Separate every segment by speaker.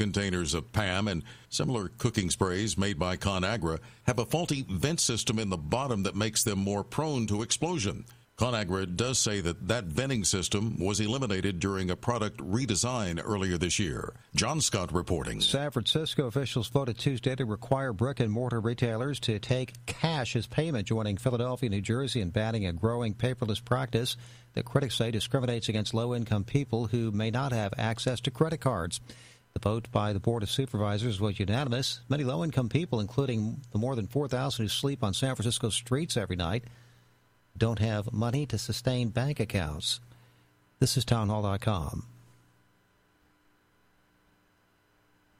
Speaker 1: containers of PAM and similar cooking sprays made by ConAgra have a faulty vent system in the bottom that makes them more prone to explosion. ConAgra does say that that venting system was eliminated during a product redesign earlier this year. John Scott reporting.
Speaker 2: San Francisco officials voted Tuesday to require brick and mortar retailers to take cash as payment, joining Philadelphia, New Jersey, in banning a growing paperless practice that critics say discriminates against low income people who may not have access to credit cards. The vote by the Board of Supervisors was unanimous. Many low income people, including the more than 4,000 who sleep on San Francisco streets every night, don't have money to sustain bank accounts. This is townhall.com.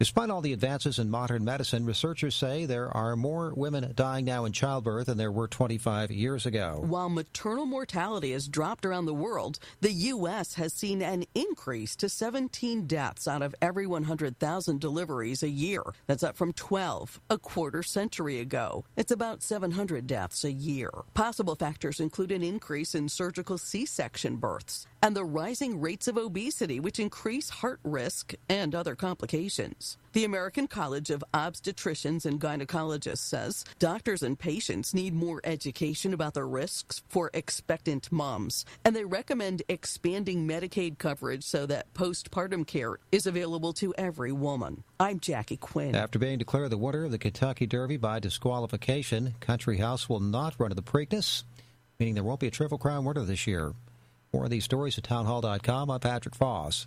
Speaker 2: Despite all the advances in modern medicine, researchers say there are more women dying now in childbirth than there were 25 years ago.
Speaker 3: While maternal mortality has dropped around the world, the U.S. has seen an increase to 17 deaths out of every 100,000 deliveries a year. That's up from 12 a quarter century ago. It's about 700 deaths a year. Possible factors include an increase in surgical C section births and the rising rates of obesity, which increase heart risk and other complications. The American College of Obstetricians and Gynecologists says doctors and patients need more education about the risks for expectant moms, and they recommend expanding Medicaid coverage so that postpartum care is available to every woman. I'm Jackie Quinn.
Speaker 2: After being declared the winner of the Kentucky Derby by disqualification, Country House will not run to the Preakness, meaning there won't be a Triple Crown winner this year. More of these stories at townhall.com. I'm Patrick Foss.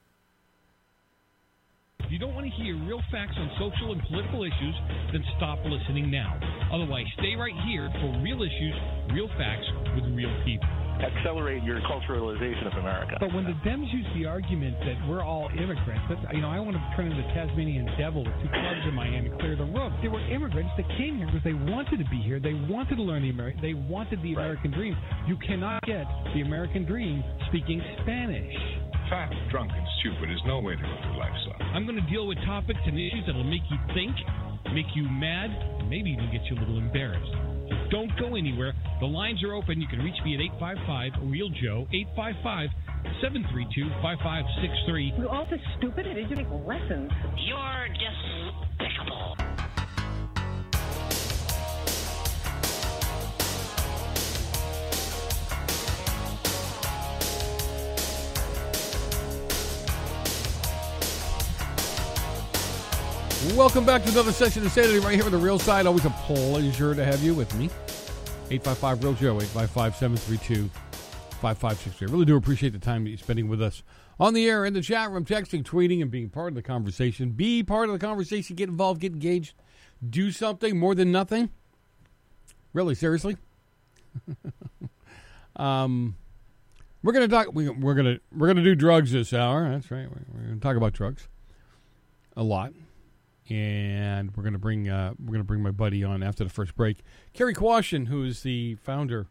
Speaker 4: If you don't want to hear real facts on social and political issues, then stop listening now. Otherwise, stay right here for real issues, real facts with real people.
Speaker 5: Accelerate your culturalization of America.
Speaker 4: But when the Dems use the argument that we're all immigrants, that's, you know, I want to turn into the Tasmanian devil with two clubs in Miami, clear the room. There were immigrants that came here because they wanted to be here. They wanted to learn the American. They wanted the American dream. You cannot get the American dream speaking Spanish
Speaker 6: fat, drunk, and stupid is no way to go through life, son.
Speaker 4: I'm going to deal with topics and issues that'll make you think, make you mad, maybe even get you a little embarrassed. Don't go anywhere. The lines are open. You can reach me at 855 Real Joe, 855 732 5563.
Speaker 7: You're all this stupid and you take lessons.
Speaker 8: You're despicable.
Speaker 9: Welcome back to another session of Sanity right here on the Real Side. Always a pleasure to have you with me. 855 Real Joe, 855 732 5563. I really do appreciate the time that you're spending with us on the air, in the chat room, texting, tweeting, and being part of the conversation. Be part of the conversation, get involved, get engaged, do something more than nothing. Really, seriously? um, we're gonna talk. We, we're gonna we're gonna do drugs this hour. That's right. We're, we're gonna talk about drugs a lot and we're gonna bring uh, we're gonna bring my buddy on after the first break, Cary Quashen, who is the founder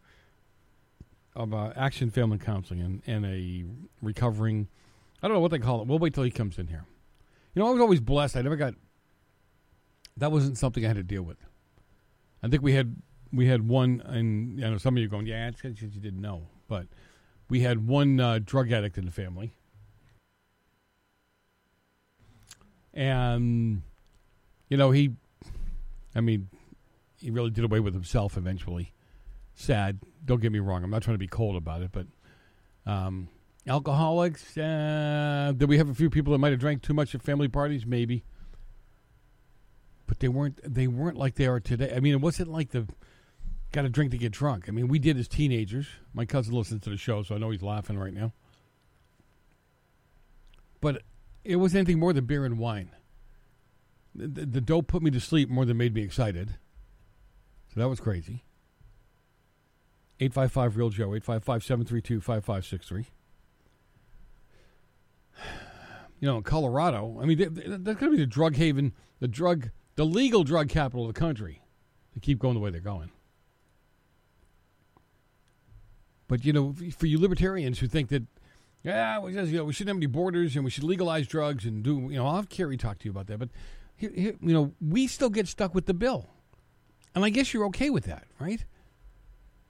Speaker 9: of uh, Action Family Counseling and, and a recovering. I don't know what they call it. We'll wait till he comes in here. You know, I was always blessed. I never got. That wasn't something I had to deal with. I think we had we had one, and you know, some of you going, yeah, it's because you didn't know, but we had one uh, drug addict in the family, and you know, he, I mean, he really did away with himself eventually. Sad. Don't get me wrong. I'm not trying to be cold about it, but um, Alcoholics, uh, did we have a few people that might have drank too much at family parties? Maybe. But they weren't they weren't like they are today. I mean, it wasn't like the got to drink to get drunk. I mean, we did as teenagers. My cousin listens to the show, so I know he's laughing right now. But it was anything more than beer and wine. The, the, dope put me to sleep more than made me excited. So that was crazy. 855 Real Joe, 855 732 5563. You know, in Colorado, I mean, that's going to be the drug haven, the drug, the legal drug capital of the country. They keep going the way they're going. But, you know, for you libertarians who think that, yeah, we, just, you know, we shouldn't have any borders and we should legalize drugs and do, you know, I'll have Cary talk to you about that. But, you know, we still get stuck with the bill. And I guess you're okay with that, right?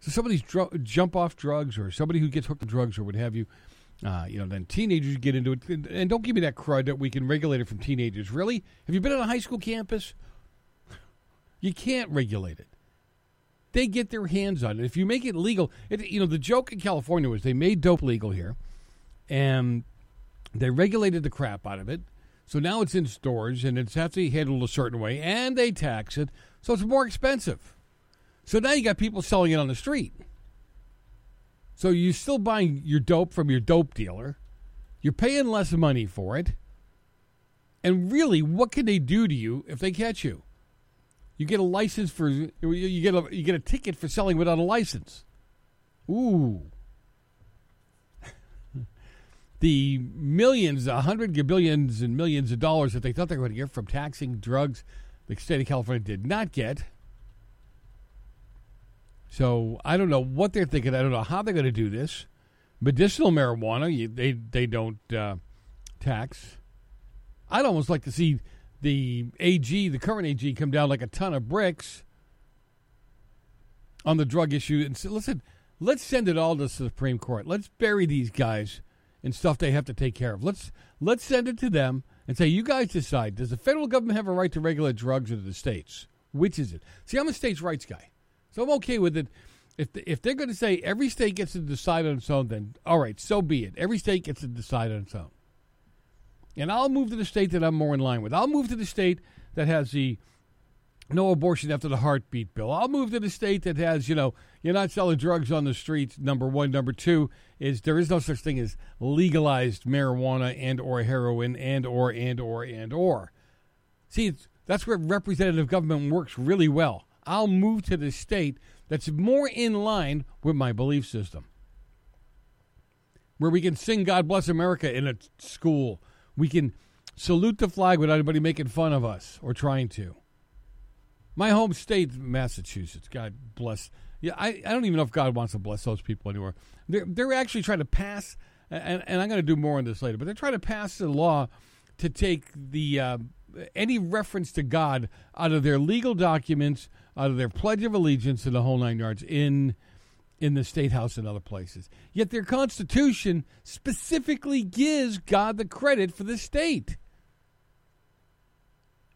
Speaker 9: So somebody's dr- jump off drugs or somebody who gets hooked on drugs or what have you, uh, you know, then teenagers get into it. And don't give me that crud that we can regulate it from teenagers. Really? Have you been on a high school campus? You can't regulate it. They get their hands on it. If you make it legal, it, you know, the joke in California was they made dope legal here and they regulated the crap out of it. So now it's in stores and it's has to be handled a certain way and they tax it. So it's more expensive. So now you got people selling it on the street. So you're still buying your dope from your dope dealer. You're paying less money for it. And really, what can they do to you if they catch you? You get a license for you get a you get a ticket for selling without a license. Ooh. The millions, a hundred billions and millions of dollars that they thought they were going to get from taxing drugs, the state of California did not get. So I don't know what they're thinking. I don't know how they're going to do this. Medicinal marijuana, you, they they don't uh, tax. I'd almost like to see the AG, the current AG, come down like a ton of bricks on the drug issue and say, listen, let's send it all to the Supreme Court. Let's bury these guys in stuff they have to take care of. Let's let's send it to them and say, you guys decide. Does the federal government have a right to regulate drugs or the states? Which is it? See, I'm a states' rights guy. So I'm okay with it. If if they're going to say every state gets to decide on its own, then all right, so be it. Every state gets to decide on its own. And I'll move to the state that I'm more in line with. I'll move to the state that has the no abortion after the heartbeat bill. I'll move to the state that has, you know, you're not selling drugs on the streets. Number one, number two is there is no such thing as legalized marijuana and or heroin and or and or and or. See, that's where representative government works really well. I'll move to the state that's more in line with my belief system. Where we can sing God Bless America in a school. We can salute the flag without anybody making fun of us or trying to. My home state, Massachusetts, God bless. Yeah, I, I don't even know if God wants to bless those people anymore. They're, they're actually trying to pass, and, and I'm going to do more on this later, but they're trying to pass a law to take the uh, any reference to God out of their legal documents, out of their Pledge of Allegiance, and the whole nine yards in in the state house and other places. Yet their Constitution specifically gives God the credit for the state.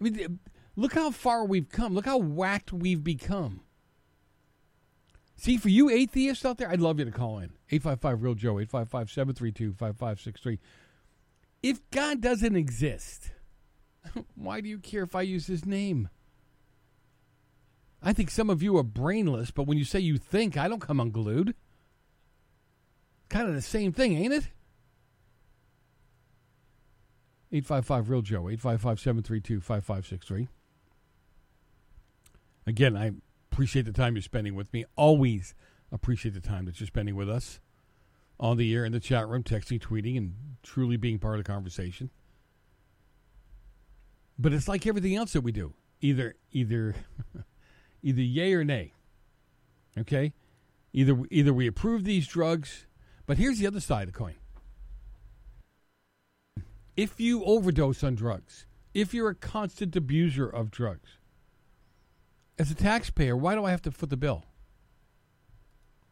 Speaker 9: I mean, look how far we've come. Look how whacked we've become. See, for you atheists out there, I'd love you to call in. 855 Real Joe, 855 732 5563. If God doesn't exist, why do you care if I use his name? I think some of you are brainless, but when you say you think, I don't come unglued. Kind of the same thing, ain't it? 855 Real Joe, 855 732 5563. Again, I appreciate the time you're spending with me. Always appreciate the time that you're spending with us on the air, in the chat room, texting, tweeting, and truly being part of the conversation. But it's like everything else that we do. Either either either yay or nay. Okay? Either either we approve these drugs, but here's the other side of the coin. If you overdose on drugs, if you're a constant abuser of drugs, as a taxpayer, why do I have to foot the bill?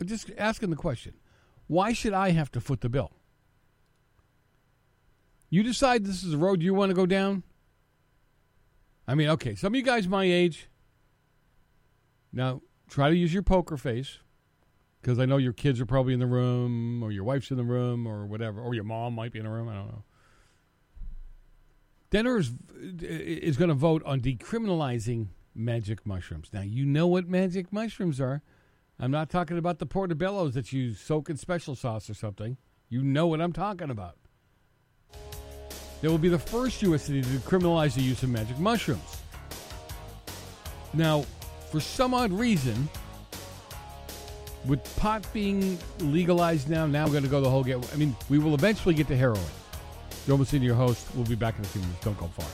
Speaker 9: I'm just asking the question. Why should I have to foot the bill? You decide this is the road you want to go down. I mean, okay, some of you guys my age, now try to use your poker face. because I know your kids are probably in the room, or your wife's in the room, or whatever, or your mom might be in the room. I don't know. Denver is, is going to vote on decriminalizing magic mushrooms. Now, you know what magic mushrooms are. I'm not talking about the portobellos that you soak in special sauce or something. You know what I'm talking about. They will be the first U.S. city to criminalize the use of magic mushrooms. Now, for some odd reason, with pot being legalized now, now we're going to go the whole get. I mean, we will eventually get to heroin. Joe Messina, your host, will be back in a few minutes. Don't go far.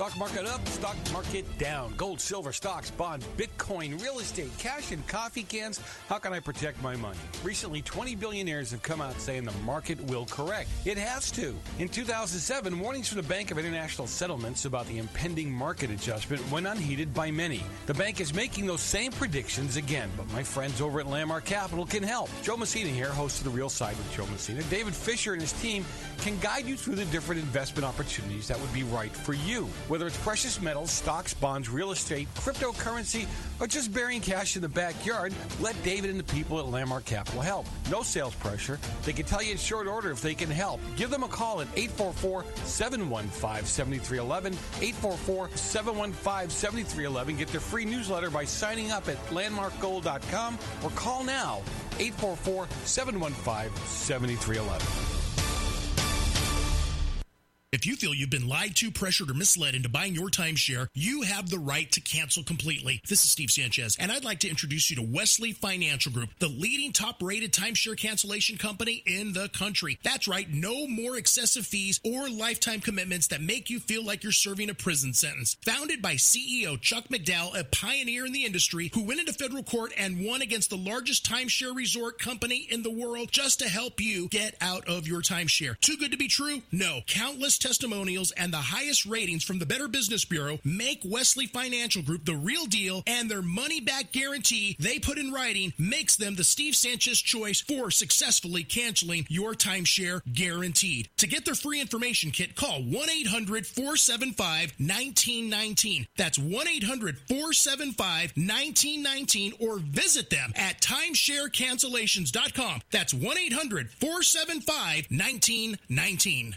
Speaker 10: Stock market up, stock market down. Gold, silver, stocks, bond, Bitcoin, real estate, cash, and coffee cans. How can I protect my money? Recently, 20 billionaires have come out saying the market will correct. It has to. In 2007, warnings from the Bank of International Settlements about the impending market adjustment went unheeded by many. The bank is making those same predictions again, but my friends over at Landmark Capital can help. Joe Messina here, host of The Real Side with Joe Messina. David Fisher and his team can guide you through the different investment opportunities that would be right for you. Whether it's precious metals, stocks, bonds, real estate, cryptocurrency, or just burying cash in the backyard, let David and the people at Landmark Capital help. No sales pressure. They can tell you in short order if they can help. Give them a call at 844 715 7311. 844 715 7311. Get their free newsletter by signing up at landmarkgold.com or call now 844 715 7311.
Speaker 11: If you feel you've been lied to, pressured, or misled into buying your timeshare, you have the right to cancel completely. This is Steve Sanchez, and I'd like to introduce you to Wesley Financial Group, the leading top rated timeshare cancellation company in the country. That's right, no more excessive fees or lifetime commitments that make you feel like you're serving a prison sentence. Founded by CEO Chuck McDowell, a pioneer in the industry who went into federal court and won against the largest timeshare resort company in the world just to help you get out of your timeshare. Too good to be true? No. Countless testimonials and the highest ratings from the Better Business Bureau make Wesley Financial Group the real deal, and their money back guarantee they put in writing makes them the Steve Sanchez choice for successfully canceling your timeshare guaranteed. To get their free information kit, call 1 800 475 1919. That's 1 800 475 1919 or visit them at timesharecancellations.com. That's 1 800 475 1919.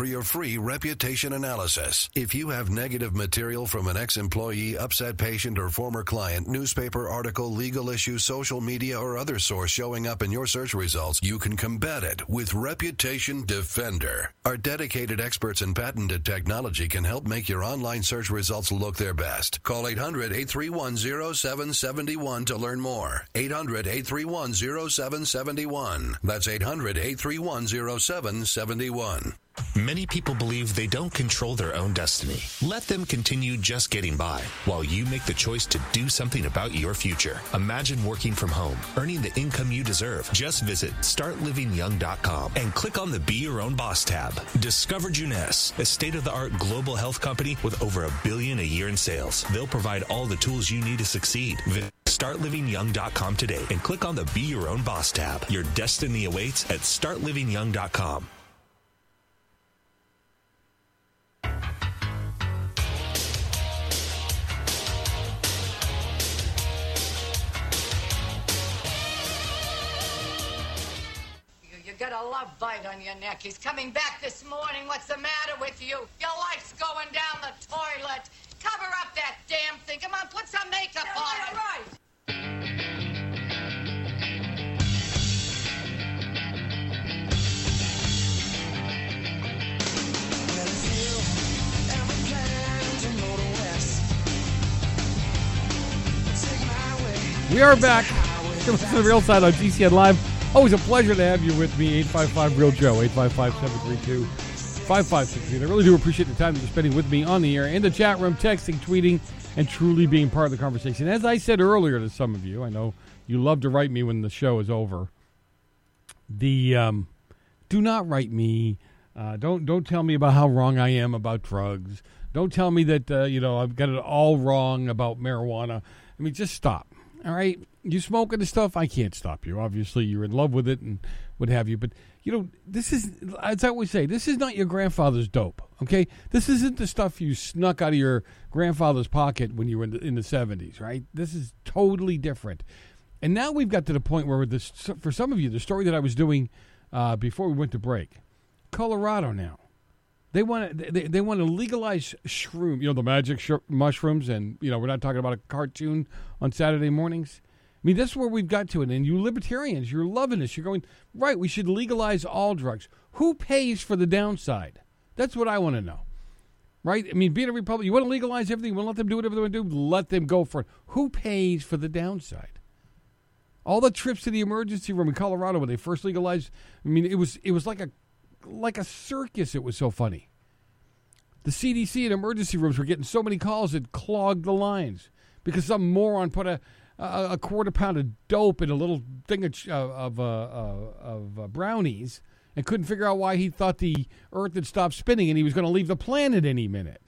Speaker 12: for your free reputation analysis. If you have negative material from an ex employee, upset patient, or former client, newspaper article, legal issue, social media, or other source showing up in your search results, you can combat it with Reputation Defender. Our dedicated experts in patented technology can help make your online search results look their best. Call 800 831 0771 to learn more. 800 831 0771. That's 800 831 0771.
Speaker 13: Many people believe they don't control their own destiny. Let them continue just getting by while you make the choice to do something about your future. Imagine working from home, earning the income you deserve. Just visit startlivingyoung.com and click on the Be Your Own Boss tab. Discover Jeunesse, a state of the art global health company with over a billion a year in sales. They'll provide all the tools you need to succeed. Visit startlivingyoung.com today and click on the Be Your Own Boss tab. Your destiny awaits at startlivingyoung.com.
Speaker 14: a bite on your neck. He's coming back this morning. What's the matter with you? Your life's going down the toilet. Cover up that damn thing. Come on, put some makeup on it. right.
Speaker 9: We are back. to the Real Side on GCN Live. Always a pleasure to have you with me. 855 Real Joe, 855 732 5563. I really do appreciate the time that you're spending with me on the air, in the chat room, texting, tweeting, and truly being part of the conversation. As I said earlier to some of you, I know you love to write me when the show is over. The um, do not write me. Uh, don't don't tell me about how wrong I am about drugs. Don't tell me that uh, you know I've got it all wrong about marijuana. I mean, just stop. All right, you smoking the stuff. I can't stop you. Obviously, you're in love with it and what have you. But you know, this is as I always say, this is not your grandfather's dope. Okay, this isn't the stuff you snuck out of your grandfather's pocket when you were in the, in the 70s. Right? This is totally different. And now we've got to the point where this, for some of you, the story that I was doing uh, before we went to break, Colorado now. They want to they, they want to legalize shroom, you know, the magic sh- mushrooms, and you know, we're not talking about a cartoon on Saturday mornings. I mean, that's where we've got to it. And you libertarians, you're loving this. You're going right. We should legalize all drugs. Who pays for the downside? That's what I want to know. Right? I mean, being a Republican, you want to legalize everything. You want to let them do whatever they want to do. Let them go for it. Who pays for the downside? All the trips to the emergency room in Colorado when they first legalized. I mean, it was it was like a like a circus. It was so funny. The CDC and emergency rooms were getting so many calls it clogged the lines because some moron put a a, quarter pound of dope in a little thing of uh, of, uh, uh, of uh, brownies and couldn't figure out why he thought the Earth had stopped spinning and he was going to leave the planet any minute.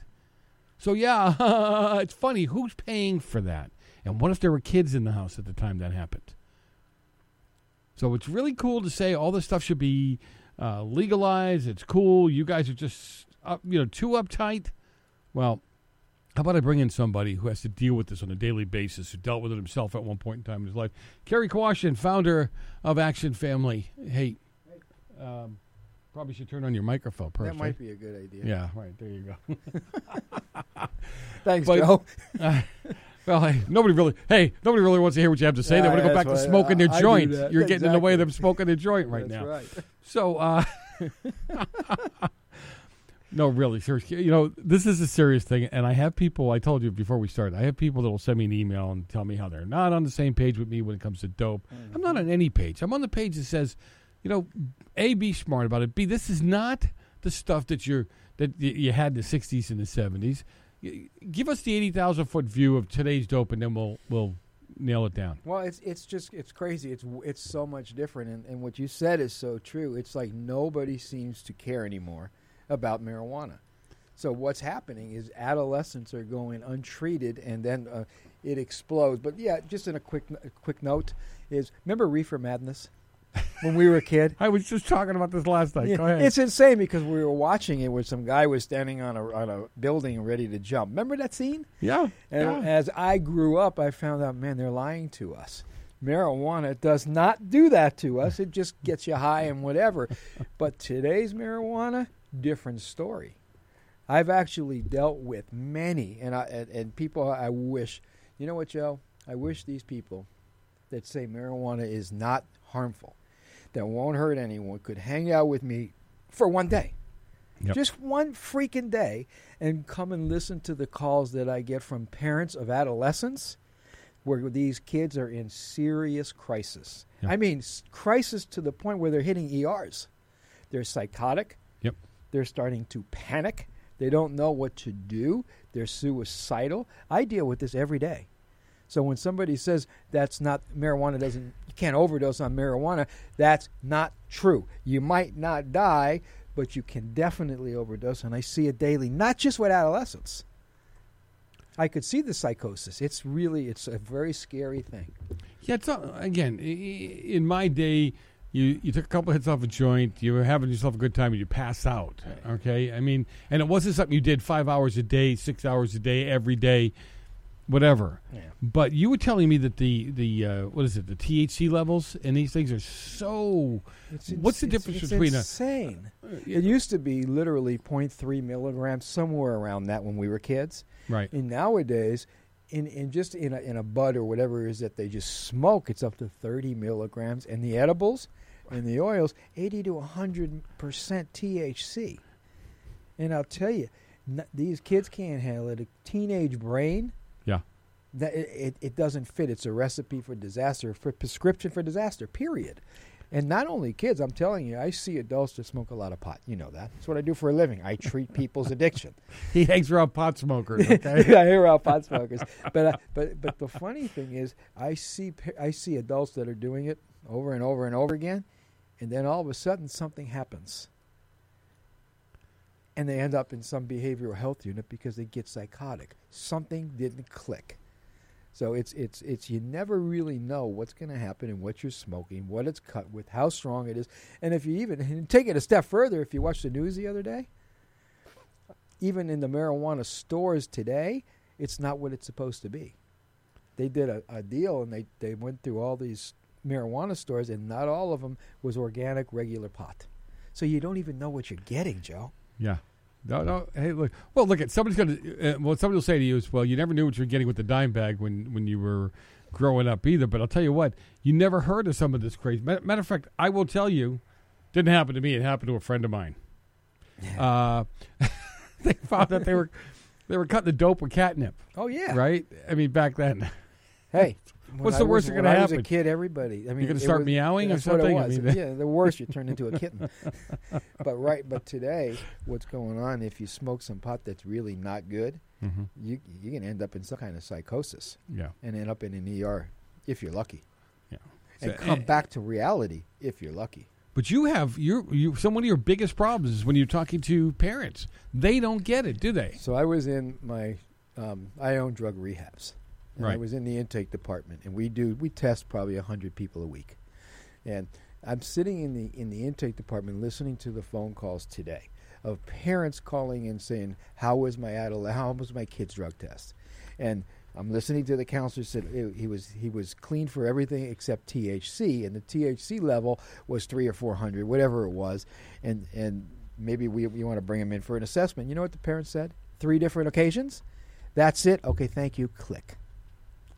Speaker 9: So yeah, it's funny who's paying for that, and what if there were kids in the house at the time that happened? So it's really cool to say all this stuff should be uh, legalized. It's cool. You guys are just up, you know too uptight. Well, how about I bring in somebody who has to deal with this on a daily basis, who dealt with it himself at one point in time in his life? Cary Quashen, founder of Action Family. Hey, um, probably should turn on your microphone.
Speaker 15: That might
Speaker 9: right?
Speaker 15: be a good idea.
Speaker 9: Yeah, right. There you go.
Speaker 15: Thanks,
Speaker 9: But,
Speaker 15: Joe.
Speaker 9: uh, well, hey, nobody really. Hey, nobody really wants to hear what you have to say. they want to go back to smoking their
Speaker 15: I-
Speaker 9: joint. You're getting in the way of them smoking their joint right
Speaker 15: That's
Speaker 9: now.
Speaker 15: right.
Speaker 9: So, uh, no, really, seriously. You know, this is a serious thing, and I have people. I told you before we started. I have people that will send me an email and tell me how they're not on the same page with me when it comes to dope. Mm-hmm. I'm not on any page. I'm on the page that says, you know, a be smart about it. B this is not the stuff that you're that y- you had in the '60s and the '70s. Y- Give us the eighty thousand foot view of today's dope, and then we'll we'll nail it down.
Speaker 15: Well, it's it's just it's crazy. It's it's so much different, and, and what you said is so true. It's like nobody seems to care anymore about marijuana. So what's happening is adolescents are going untreated, and then uh, it explodes. But yeah, just in a quick a quick note is remember reefer madness when we were a kid.
Speaker 9: I was just talking about this last night.
Speaker 15: Yeah,
Speaker 9: Go ahead.
Speaker 15: It's insane because we were watching it where some guy was standing on a on a building ready to jump. Remember that scene?
Speaker 9: Yeah.
Speaker 15: And
Speaker 9: yeah.
Speaker 15: as I grew up, I found out, man, they're lying to us. Marijuana does not do that to us. It just gets you high and whatever. but today's marijuana, different story. I've actually dealt with many, and I and, and people. I wish, you know what, Joe? I wish these people that say marijuana is not harmful, that won't hurt anyone, could hang out with me for one day,
Speaker 9: Yep.
Speaker 15: just one freaking day, and come and listen to the calls that I get from parents of adolescents, where these kids are in serious crisis.
Speaker 9: Yep.
Speaker 15: I mean, crisis to the point where they're hitting ERs. They're psychotic. They're starting to panic. They don't know what to do. They're suicidal. I deal with this every day. So when somebody says that's not marijuana doesn't you can't overdose on marijuana, that's not true. You might not die, but you can definitely overdose and I see it daily, not just with adolescents. I could see the psychosis. It's really it's a very scary thing.
Speaker 9: Yeah, it's uh, again in my day. You you took a couple hits off a joint. You were having yourself a good time, and you pass out. Okay, I mean, and it wasn't something you did five hours a day, six hours a day, every day, whatever.
Speaker 15: Yeah.
Speaker 9: But you were telling me that the the uh, what is it? The THC levels in these things are so. what's the
Speaker 15: It's-
Speaker 9: difference
Speaker 15: it's
Speaker 9: between
Speaker 15: insane. It used to be literally 0.3 milligrams, somewhere around that when we were kids.
Speaker 9: Right.
Speaker 15: And nowadays, in, in just in a, in a bud or whatever it is that they just smoke, it's up to 30 milligrams. And the edibles and the oils, 80 to 100 percent THC. And I'll tell you, n- these kids can't handle it. A teenage brain,
Speaker 9: Yeah.
Speaker 15: that it, it, it doesn't fit. It's a recipe for disaster, for prescription for disaster. Period. And not only kids, I'm telling you, I see adults that smoke a lot of pot. You know that. That's what I do for a living. I treat people's addiction.
Speaker 9: He hangs around pot smokers. Okay.
Speaker 15: I hear about pot smokers, but uh, but but the funny thing is, I see I see adults that are doing it over and over and over again, and then all of a sudden something happens, and they end up in some behavioral health unit because they get psychotic. Something didn't click. So it's it's it's you never really know what's going to happen and what you're smoking, what it's cut with, how strong it is, and if you even take it a step further, if you watched the news the other day, even in the marijuana stores today, it's not what it's supposed to be. They did a, a deal and they, they went through all these marijuana stores, and not all of them was organic, regular pot. So you don't even know what you're getting, Joe.
Speaker 9: Yeah. No, no. Hey, look. Well, look at somebody's going to. Uh, well, somebody will say to you is, "Well, you never knew what you were getting with the dime bag when when you were growing up either." But I'll tell you what, you never heard of some of this crazy. Matter, matter of fact, I will tell you, didn't happen to me. It happened to a friend of mine. Uh, they found that they were they were cutting the dope with catnip.
Speaker 15: Oh yeah.
Speaker 9: Right. I mean, back then.
Speaker 15: Hey,
Speaker 9: what's the worst that
Speaker 15: when
Speaker 9: going to happen?
Speaker 15: was a kid, everybody. I mean,
Speaker 9: you're going to start
Speaker 15: was-
Speaker 9: meowing or
Speaker 15: that's
Speaker 9: something. I mean,
Speaker 15: yeah, the worst, you turn into a kitten. but right, but today, what's going on? If you smoke some pot that's really not good,
Speaker 9: Mhm.
Speaker 15: you you can end up in some kind of psychosis.
Speaker 9: Yeah.
Speaker 15: and end up in an ER if you're lucky.
Speaker 9: Yeah,
Speaker 15: and
Speaker 9: So,
Speaker 15: come
Speaker 9: eh,
Speaker 15: back to reality if you're lucky.
Speaker 9: But you have you you some one of your biggest problems is when you're talking to parents. They don't get it, do they?
Speaker 15: So I was in my, um, I own drug rehabs. And I was in the intake department, and we do we test probably hundred people a week, and I'm sitting in the in the intake department listening to the phone calls today of parents calling and saying, "How was my adult? How was my kid's drug test?" And I'm listening to the counselor said eh, he was he was clean for everything except THC, and the THC level was three or four hundred, whatever it was, and and maybe we we want to bring him in for an assessment. You know what the parents said? Three different occasions. That's it. Okay, thank you. Click,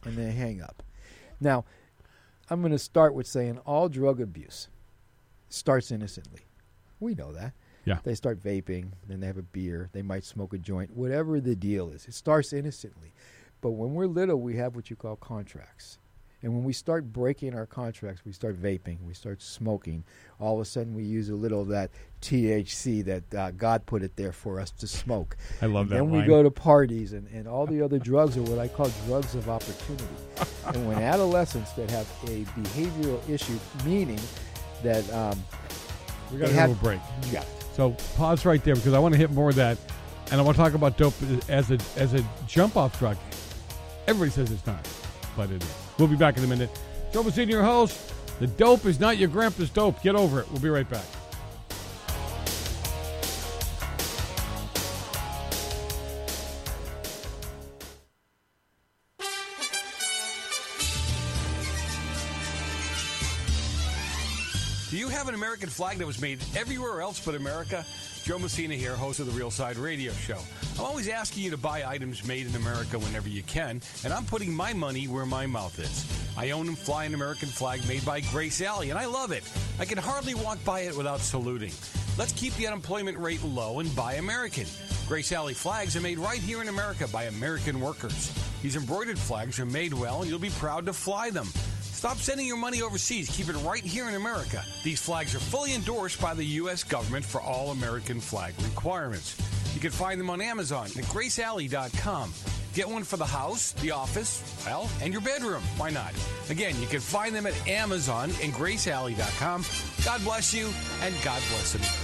Speaker 15: and then hang up. Now, I'm going to start with saying all drug abuse starts innocently. We know that.
Speaker 9: Yeah.
Speaker 15: They start vaping, then they have a beer, they might smoke a joint, whatever the deal is. It starts innocently. But when we're little, we have what you call contracts. And when we start breaking our contracts, we start vaping, we start smoking. All of a sudden, we use a little of that THC that uh, God put it there for us to smoke.
Speaker 9: I love
Speaker 15: And
Speaker 9: that
Speaker 15: Then we go to parties, and, and all the other drugs are what I call drugs of opportunity. and when adolescents that have a behavioral issue, meaning that um,
Speaker 9: We got a
Speaker 15: have-
Speaker 9: little break.
Speaker 15: Yeah.
Speaker 9: So pause right there because I want to hit more of that, and I want to talk about dope as a as a jump off drug. Everybody says it's not, but it is. We'll be back in a minute. Joe Messina, your host. The dope is not your grandpa's dope. Get over it. We'll be right back.
Speaker 10: Do you have an American flag that was made everywhere else but America?
Speaker 9: Joe Messina here, host of the Real Side Radio Show. I'm always asking you to buy items made in America whenever you can, and I'm putting my money where my mouth is. I own and fly an American flag made by Grace Alley, and I love it. I can hardly walk by it without saluting. Let's keep the unemployment rate low and buy American. Grace Alley flags are made right here in America by American workers. These embroidered flags are made well, and you'll be proud to fly them. Stop sending your money overseas. Keep it right here in America. These flags are fully endorsed by the U.S. government for all American flag requirements. You can find them on Amazon at gracealley.com. Get one for the house, the office, well, and your bedroom. Why not? Again, you can find them at Amazon and gracealley.com. God bless you, and God bless America.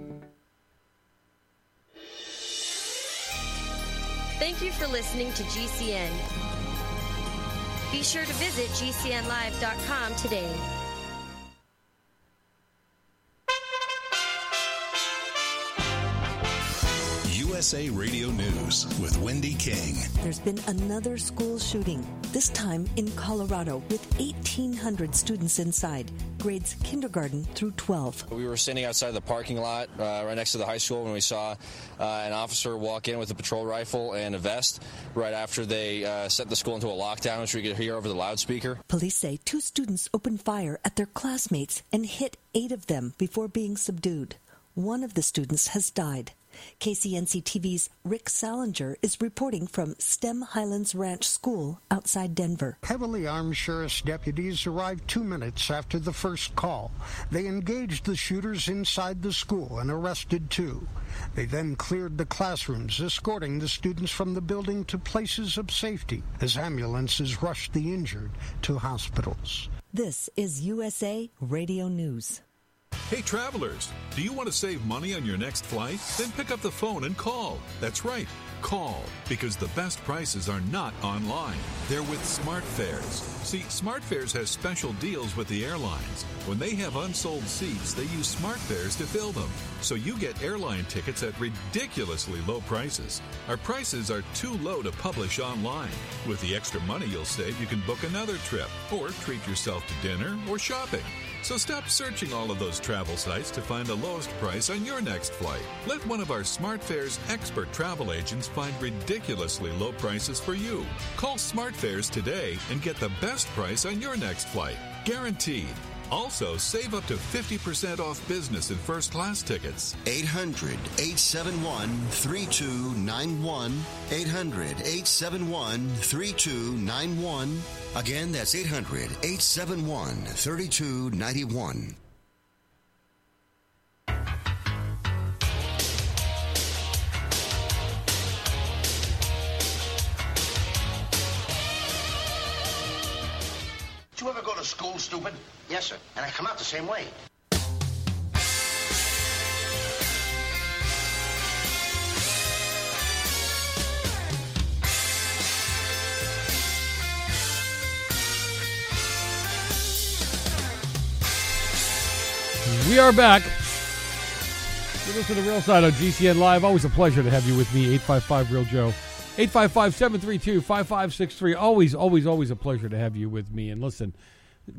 Speaker 16: Thank you for listening to GCN. Be sure to visit GCNlive.com today.
Speaker 10: USA Radio News with Wendy King.
Speaker 17: There's been another school shooting, this time in Colorado, with 1,800 students inside, grades kindergarten through 12.
Speaker 18: We were standing outside the parking lot uh, right next to the high school when we saw uh, an officer walk in with a patrol rifle and a vest right after they uh, set the school into a lockdown, which we could hear over the loudspeaker.
Speaker 17: Police say two students opened fire at their classmates and hit eight of them before being subdued. One of the students has died. KCNC TV's Rick Salinger is reporting from STEM Highlands Ranch School outside Denver.
Speaker 19: Heavily armed sheriff's deputies arrived two minutes after the first call. They engaged the shooters inside the school and arrested two. They then cleared the classrooms, escorting the students from the building to places of safety as ambulances rushed the injured to hospitals.
Speaker 17: This is USA Radio News.
Speaker 20: Hey travelers, do you want to save money on your next flight? Then pick up the phone and call. That's right, call, because the best prices are not online. They're with SmartFares. See, SmartFares has special deals with the airlines. When they have unsold seats, they use SmartFares to fill them. So you get airline tickets at ridiculously low prices. Our prices are too low to publish online. With the extra money you'll save, you can book another trip or treat yourself to dinner or shopping. So stop searching all of those travel sites to find the lowest price on your next flight. Let one of our SmartFares expert travel agents find ridiculously low prices for you. Call SmartFares today and get the best price on your next flight. Guaranteed. Also, save up to 50% off business and first class tickets.
Speaker 21: 800 871 3291. 800 871 3291. Again, that's 800 871 3291.
Speaker 22: School, stupid? Yes, sir. And I come out the same way.
Speaker 23: We are back. You listen to the Real Side on GCN Live. Always a pleasure to have you with me. 855 Real Joe. 855 732 5563. Always, always, always a pleasure to have you with me. And listen,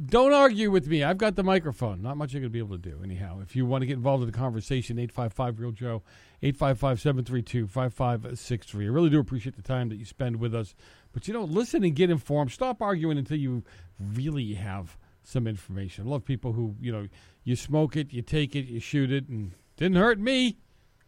Speaker 23: don't argue with me. I've got the microphone. Not much you're going to be able to do, anyhow. If you want to get involved in the conversation, 855 Real Joe. 855 732 5563. I really do appreciate the time that you spend with us. But, you know, listen and get informed. Stop arguing until you really have
Speaker 9: some information. I love people who you know you smoke it, you take it, you shoot it, and didn't hurt me.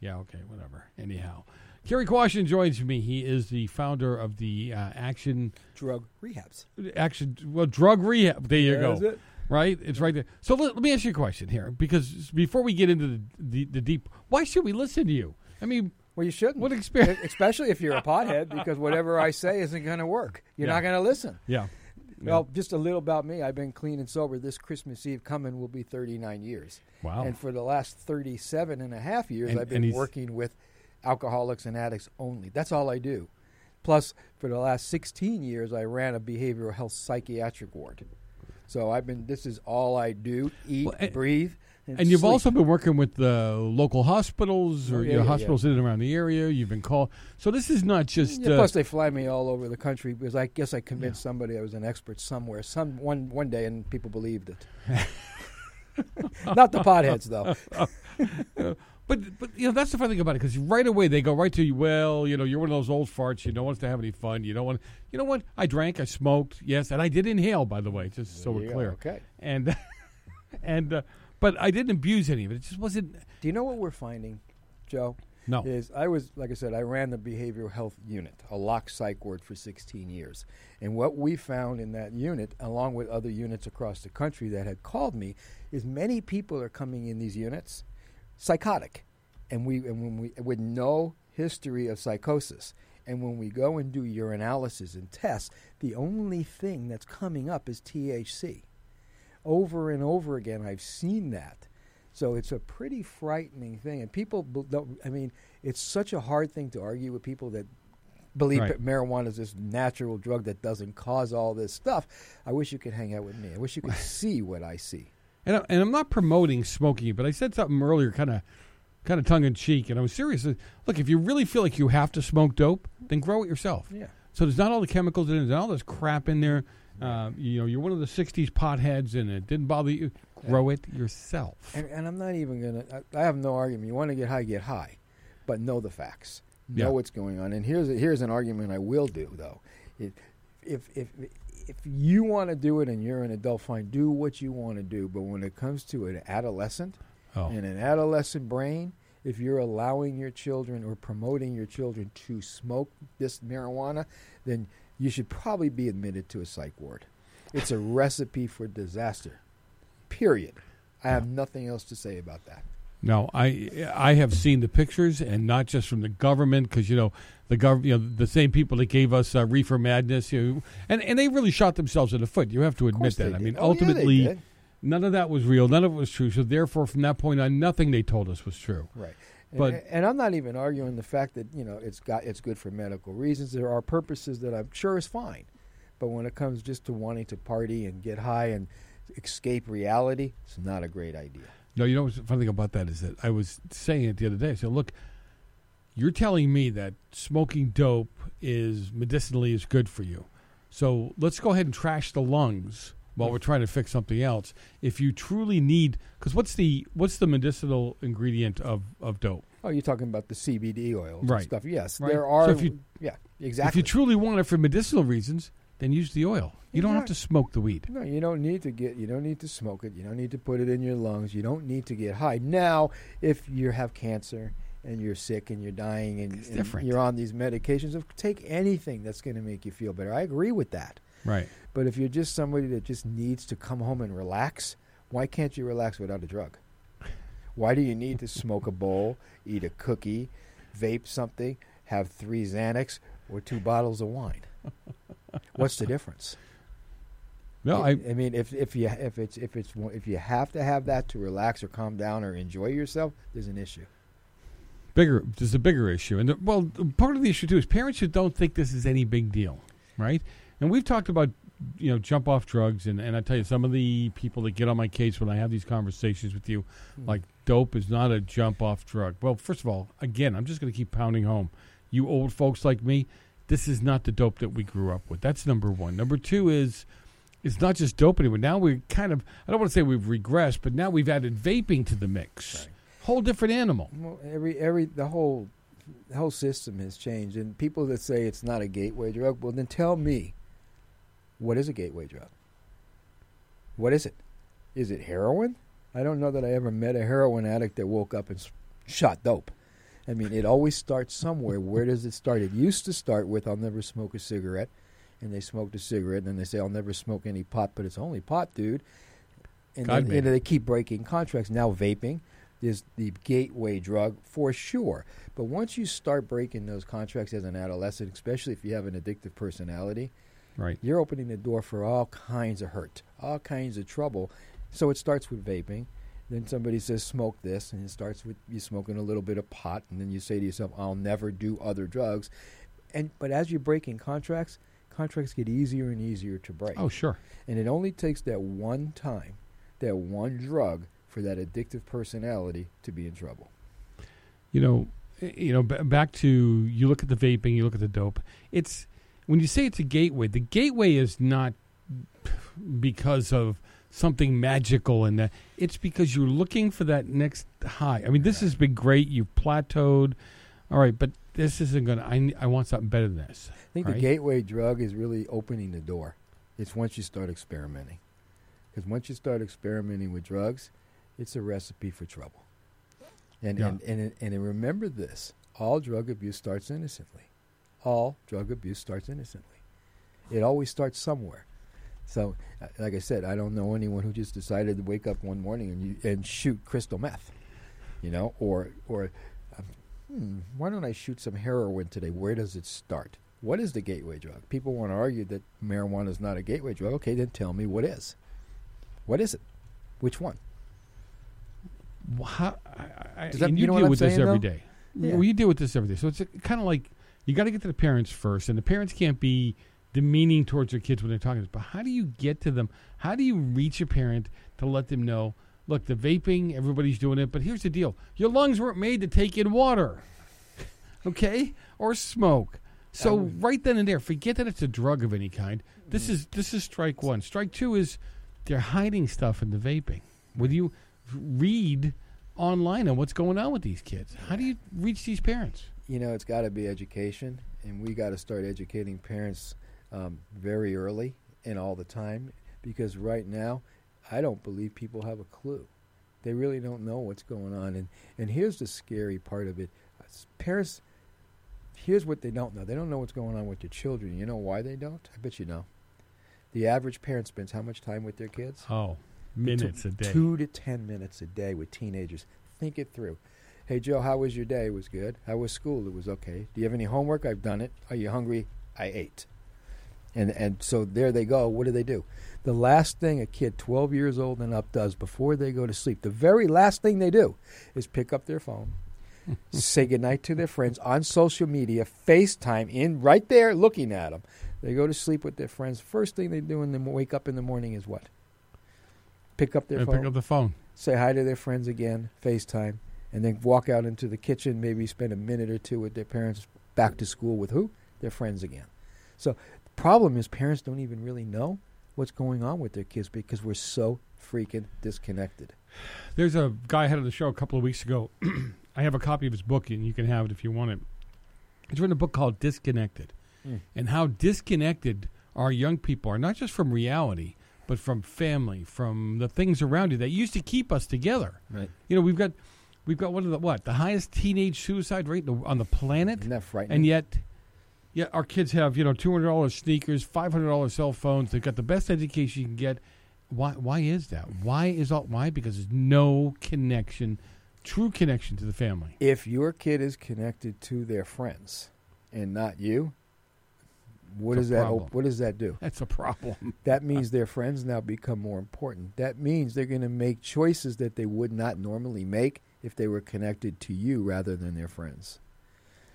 Speaker 9: Yeah, okay, whatever. Anyhow, Cary Quashen joins me. He is the founder of the uh, Action
Speaker 15: Drug Rehabs.
Speaker 9: Action well, drug rehab. There you
Speaker 15: There's
Speaker 9: go.
Speaker 15: it.
Speaker 9: Right, it's right there. So let, let me ask you a question here, because before we get into the, the the deep, why should we listen to you? I mean,
Speaker 15: well, you shouldn't.
Speaker 9: What experience?
Speaker 15: Especially if you're a pothead, because whatever I say isn't going to work. You're
Speaker 9: Yeah.
Speaker 15: not going to listen.
Speaker 9: Yeah.
Speaker 15: Well, just a little about me. I've been clean and sober. This Christmas Eve coming will be 39 years.
Speaker 9: Wow.
Speaker 15: And for the last 37 and a half years,
Speaker 9: And-
Speaker 15: I've been working with alcoholics and addicts only. That's all I do. Plus, for the last 16 years, I ran a behavioral health psychiatric ward. So I've been. This is all I do: eat,
Speaker 9: Well, and-
Speaker 15: breathe, and,
Speaker 9: And you've
Speaker 15: sleep.
Speaker 9: also been working with the local hospitals or
Speaker 15: Oh, yeah,
Speaker 9: you know,
Speaker 15: yeah,
Speaker 9: hospitals in and around the area. You've been called. So this is not just.
Speaker 15: Yeah,
Speaker 9: uh,
Speaker 15: plus, they fly me all over the country because I guess I convinced somebody I was an expert somewhere, some one one day, and people believed it. Not the potheads, though.
Speaker 9: but but you know that's the funny thing about it because right away they go right to you. Well, you know you're one of those old farts. You don't want us to have any fun. You don't want. You know what? I drank. I smoked. Yes, and I did inhale. By the way, just so we're clear.
Speaker 15: okay.
Speaker 9: And and uh, but I didn't abuse any of it. It just wasn't.
Speaker 15: Do you know what we're finding, Joe?
Speaker 9: No.
Speaker 15: Is I was like I said, I ran the behavioral health unit, a lock psych ward for 16 years, and what we found in that unit, along with other units across the country that had called me, is many people are coming in these units psychotic, and we and when we with no history of psychosis. And when we go and do urinalysis and tests, the only thing that's coming up is THC over and over again. I've seen that. So it's a pretty frightening thing. And people don't, I mean, it's such a hard thing to argue with people that believe
Speaker 9: Right.
Speaker 15: that marijuana is this natural drug that doesn't cause all this stuff. I wish you could hang out with me. I wish you could see what I see.
Speaker 9: And, I, and I'm not promoting smoking, but I said something earlier, kind of, kind of tongue in cheek, and I was serious. Look, if you really feel like you have to smoke dope, then grow it yourself.
Speaker 15: Yeah.
Speaker 9: So there's not all the chemicals in it, there's all this crap in there. Uh, you know, you're one of the '60s potheads, and it didn't bother you. Grow it yourself.
Speaker 15: And, and I'm not even going to, I have no argument. You want to get high, get high. But know the facts. Know
Speaker 9: Yeah.
Speaker 15: what's going on. And here's, here's an argument I will do, though. It, if, if, if you want to do it and you're an adult, fine, do what you want to do. But when it comes to an adolescent
Speaker 9: Oh.
Speaker 15: and an adolescent brain, if you're allowing your children or promoting your children to smoke this marijuana, then you should probably be admitted to a psych ward. It's a recipe for disaster. Period. I have nothing else to say about that.
Speaker 9: No, I I have seen the pictures, and not just from the government, because you know the gov, you know the same people that gave us uh, reefer madness, you know, and and they really shot themselves in the foot. You have to admit that. I mean,
Speaker 15: Oh,
Speaker 9: ultimately,
Speaker 15: did.
Speaker 9: none of that was real. None of it was true. So therefore, from that point on, nothing they told us was true.
Speaker 15: Right.
Speaker 9: But
Speaker 15: and, and I'm not even arguing the fact that you know it's got it's good for medical reasons. There are purposes that I'm sure is fine, but when it comes just to wanting to party and get high and escape reality, it's not a great idea.
Speaker 9: No, you know what's the funny thing about that is that I was saying it the other day. I said, look, you're telling me that smoking dope is medicinally is good for you. So let's go ahead and trash the lungs while we're trying to fix something else. If you truly need, because what's the what's the medicinal ingredient of, of dope?
Speaker 15: Oh, you're talking about the CBD oils
Speaker 9: Right.
Speaker 15: and stuff. Yes,
Speaker 9: Right.
Speaker 15: there
Speaker 9: So
Speaker 15: are.
Speaker 9: if you-
Speaker 15: yeah, exactly.
Speaker 9: If you truly want it for medicinal reasons, then use the oil. You don't have to smoke the weed.
Speaker 15: No, you don't need to get. You don't need to smoke it. You don't need to put it in your lungs. You don't need to get high. Now, if you have cancer and you're sick and you're dying and, and you're on these medications, take anything that's going to make you feel better. I agree with that.
Speaker 9: Right.
Speaker 15: But if you're just somebody that just needs to come home and relax, why can't you relax without a drug? Why do you need to smoke a bowl, eat a cookie, vape something, have three Xanax, or two bottles of wine? What's the difference?
Speaker 9: No, I,
Speaker 15: I mean, if if you if it's if it's if you have to have that to relax or calm down or enjoy yourself, there's an issue.
Speaker 9: bigger there's a bigger issue and the, well part of the issue too is parents who don't think this is any big deal right and we've talked about you know jump off drugs and, and i tell you some of the people that get on my case when i have these conversations with you
Speaker 15: Hmm.
Speaker 9: like dope is not a jump off drug well first of all again i'm just going to keep pounding home you old folks like me this is not the dope that we grew up with that's number one number two is it's not just dope anymore now we're kind of i don't want to say we've regressed but now we've added vaping to the mix whole different animal
Speaker 15: Well, every every the whole the whole system has changed, and people that say it's not a gateway drug, well, then tell me, what is a gateway drug? What is it? Is it heroin? I don't know that I ever met a heroin addict that woke up and shot dope. I mean, it always starts somewhere. Where does it start? It used to start with "I'll never smoke a cigarette," and they smoked a cigarette, and then they say, "I'll never smoke any pot," but it's only pot, dude. And
Speaker 9: God,
Speaker 15: then, and they keep breaking contracts. Now vaping is the gateway drug for sure. But once you start breaking those contracts as an adolescent, especially if you have an addictive personality,
Speaker 9: Right.
Speaker 15: you're opening the door for all kinds of hurt, all kinds of trouble. So it starts with vaping. Then somebody says, smoke this, and it starts with you smoking a little bit of pot, and then you say to yourself, I'll never do other drugs. And But as you're breaking contracts, contracts get easier and easier to break.
Speaker 9: Oh, sure.
Speaker 15: And it only takes that one time, that one drug, for that addictive personality to be in trouble.
Speaker 9: you know, eh, you know, b- back to you look at the vaping, you look at the dope. It's when you say it's a gateway. The gateway is not because of something magical in that. It's because you're looking for that next high. I mean, this has been great. You've plateaued. All right, but this isn't going to. I I want something better than this.
Speaker 15: I think
Speaker 9: right?
Speaker 15: the gateway drug is really opening the door. It's once you start experimenting. Because once you start experimenting with drugs, it's a recipe for trouble. And,
Speaker 9: Yeah.
Speaker 15: and, and, and remember this all drug abuse starts innocently. All drug abuse starts innocently. It always starts somewhere. So, uh, like I said, I don't know anyone who just decided to wake up one morning and, you, and shoot crystal meth, you know, or or um, hmm, why don't I shoot some heroin today? Where does it start? What is the gateway drug? People want to argue that marijuana is not a gateway drug. Okay, then tell me what is. What is it? Which one?
Speaker 9: Well, how, I, I,
Speaker 15: Does that- you
Speaker 9: you,
Speaker 15: know
Speaker 9: deal with this
Speaker 15: saying,
Speaker 9: every
Speaker 15: though?
Speaker 9: day.
Speaker 15: Yeah.
Speaker 9: Well, you deal with this every day. So it's kind of like you got to get to the parents first, and the parents can't be demeaning towards their kids when they're talking. But how do you get to them? How do you reach a parent to let them know? Look, the vaping, everybody's doing it, but here's the deal: your lungs weren't made to take in water, okay, or smoke. So um, right then and there, forget that it's a drug of any kind. This is this is strike one. Strike two is they're hiding stuff in the vaping. Will you read online on what's going on with these kids? How do you reach these parents?
Speaker 15: You know, it's got to be education, and we got to start educating parents um, very early and all the time because right now, I don't believe people have a clue. They really don't know what's going on, and and here's the scary part of it: parents. Here's what they don't know. They don't know what's going on with their children. You know why they don't? I bet you know. The average parent spends how much time with their kids?
Speaker 9: Oh, minutes a day.
Speaker 15: Two to ten minutes a day with teenagers. Think it through. Hey Joe, how was your day? It was good. How was school? It was okay. Do you have any homework? I've done it. Are you hungry? I ate. And and so there they go. What do they do? The last thing a kid 12 years old and up does before they go to sleep, the very last thing they do is pick up their phone, say goodnight to their friends on social media, FaceTime in right there looking at them. They go to sleep with their friends. First thing they do when they wake up in the morning is what? Pick up their
Speaker 9: And
Speaker 15: phone.
Speaker 9: pick up the phone.
Speaker 15: Say hi to their friends again, FaceTime, and then walk out into the kitchen, maybe spend a minute or two with their parents back to school with who? Their friends again. So problem is parents don't even really know what's going on with their kids because we're so freaking disconnected.
Speaker 9: There's a guy I had on the show a couple of weeks ago. I have a copy of his book, and you can have it if you want it. He's written a book called Disconnected,
Speaker 15: Mm.
Speaker 9: and how disconnected our young people are, not just from reality, but from family, from the things around you that used to keep us together.
Speaker 15: Right.
Speaker 9: You know, we've got we've got one of the what the highest teenage suicide rate on the planet,
Speaker 15: Isn't that frightening?
Speaker 9: and yet. Yeah, our kids have you know two hundred dollars sneakers, five hundred dollars cell phones. They've got the best education you can get. Why? Why is that? Why is all? Why? Because there's no connection, true connection to the family.
Speaker 15: If your kid is connected to their friends and not you, what
Speaker 9: It's
Speaker 15: does that op- what does that do?
Speaker 9: That's a problem.
Speaker 15: that means their friends now become more important. That means they're going to make choices that they would not normally make if they were connected to you rather than their friends.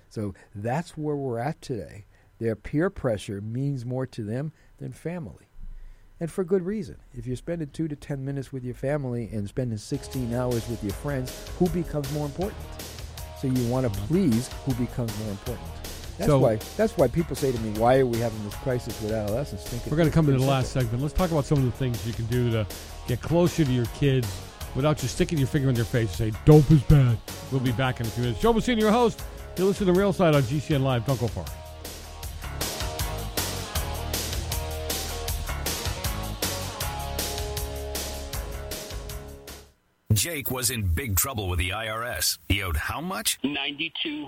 Speaker 15: So that's where we're at today. Their peer pressure means more to them than family. And for good reason. If you're spending two to ten minutes with your family and spending 16 hours with your friends, who becomes more important? So you want to please who becomes more important. That's
Speaker 9: So-
Speaker 15: why. That's why people say to me, "Why are we having this crisis with adolescents?" Thinking
Speaker 9: We're going to come to the last segment. Let's talk about some of the things you can do to get closer to your kids without just sticking your finger in their face and say, dope is bad. We'll be back in a few minutes. Joe Messina, your host. You're listening to Real Side on GCN Live. Don't go far.
Speaker 24: Jake was in big trouble with the IRS. He owed how much?
Speaker 25: Ninety-two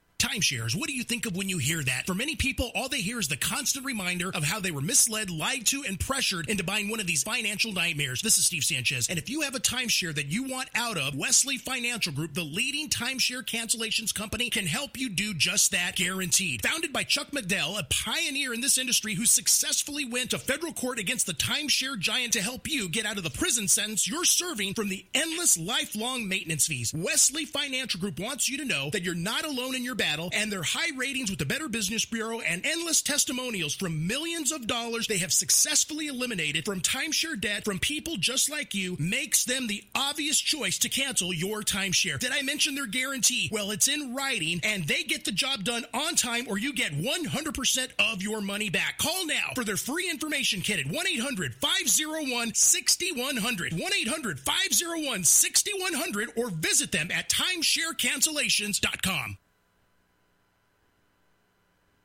Speaker 11: Timeshares, what do you think of when you hear that? For many people, all they hear is the constant reminder of how they were misled, lied to, and pressured into buying one of these financial nightmares. This is Steve Sanchez. And if you have a timeshare that you want out of, Wesley Financial Group, the leading timeshare cancellations company, can help you do just that guaranteed. Founded by Chuck McDowell, a pioneer in this industry who successfully went to federal court against the timeshare giant to help you get out of the prison sentence you're serving from the endless lifelong maintenance fees. Wesley Financial Group wants you to know that you're not alone in your battle and their high ratings with the Better Business Bureau and endless testimonials from millions of dollars they have successfully eliminated from timeshare debt from people just like you makes them the obvious choice to cancel your timeshare. Did I mention their guarantee? Well, it's in writing and they get the job done on time or you get 100% of your money back. Call now for their free information kit at 1 800 501 6100. 1 800 501 6100 or visit them at timesharecancellations.com.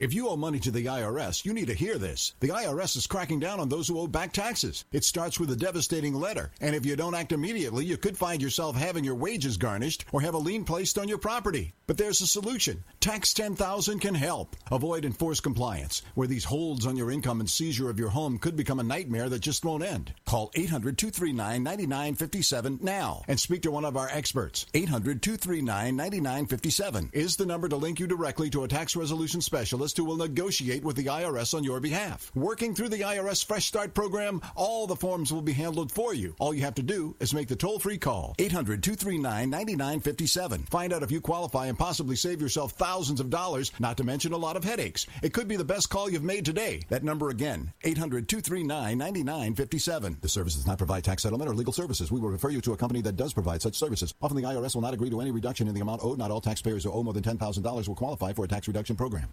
Speaker 26: If you owe money to the IRS, you need to hear this. The IRS is cracking down on those who owe back taxes. It starts with a devastating letter, and if you don't act immediately, you could find yourself having your wages garnished or have a lien placed on your property. But there's a solution. Tax 10000 can help. Avoid enforced compliance, where these holds on your income and seizure of your home could become a nightmare that just won't end. Call 800 239 9957 now and speak to one of our experts. 800 239 9957 is the number to link you directly to a tax resolution specialist who will negotiate with the IRS on your behalf. Working through the IRS Fresh Start program, all the forms will be handled for you. All you have to do is make the toll free call 800 239 9957. Find out if you qualify and possibly save yourself thousands of dollars, not to mention a lot of headaches. It could be the best call you've made today. That number again 800 239 9957. The service does not provide tax settlement or legal services. We will refer you to a company that does provide such services. Often the IRS will not agree to any reduction in the amount owed. Not all taxpayers who owe more than $10,000 will qualify for a tax reduction program.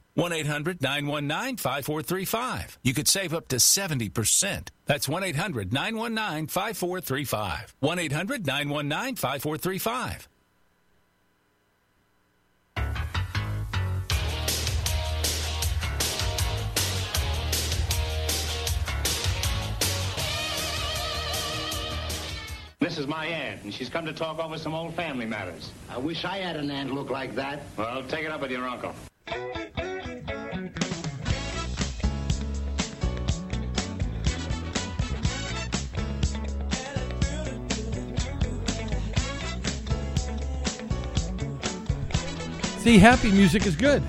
Speaker 27: 1 800 919 5435. You could save up to 70%. That's 1 800 919 5435. 1 800 919 5435.
Speaker 28: This is my aunt, and she's come to talk over some old family matters.
Speaker 29: I wish I had an aunt look like that.
Speaker 28: Well, take it up with your uncle.
Speaker 9: See, happy music is good.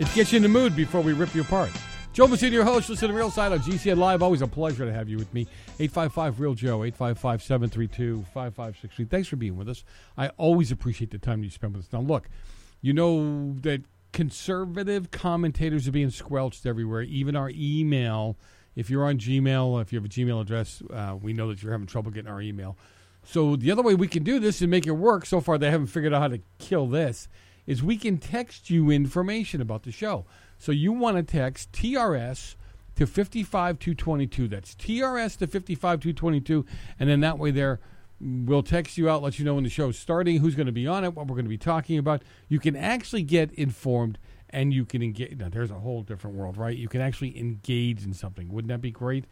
Speaker 9: It gets you in the mood before we rip you apart. Joe Messina, your host. Listen to Real Side on GCN Live. Always a pleasure to have you with me. 855 Real Joe, 855 732 5563. Thanks for being with us. I always appreciate the time you spend with us. Now, look, you know that conservative commentators are being squelched everywhere, even our email. If you're on Gmail, if you have a Gmail address, uh, we know that you're having trouble getting our email. So, the other way we can do this and make it work, so far they haven't figured out how to kill this, is we can text you information about the show. So you want to text TRS to 55222. That's TRS to 55222. And then that way there, we'll text you out, let you know when the show's starting, who's going to be on it, what we're going to be talking about. You can actually get informed and you can engage. Now, there's a whole different world, right? You can actually engage in something. Wouldn't that be great?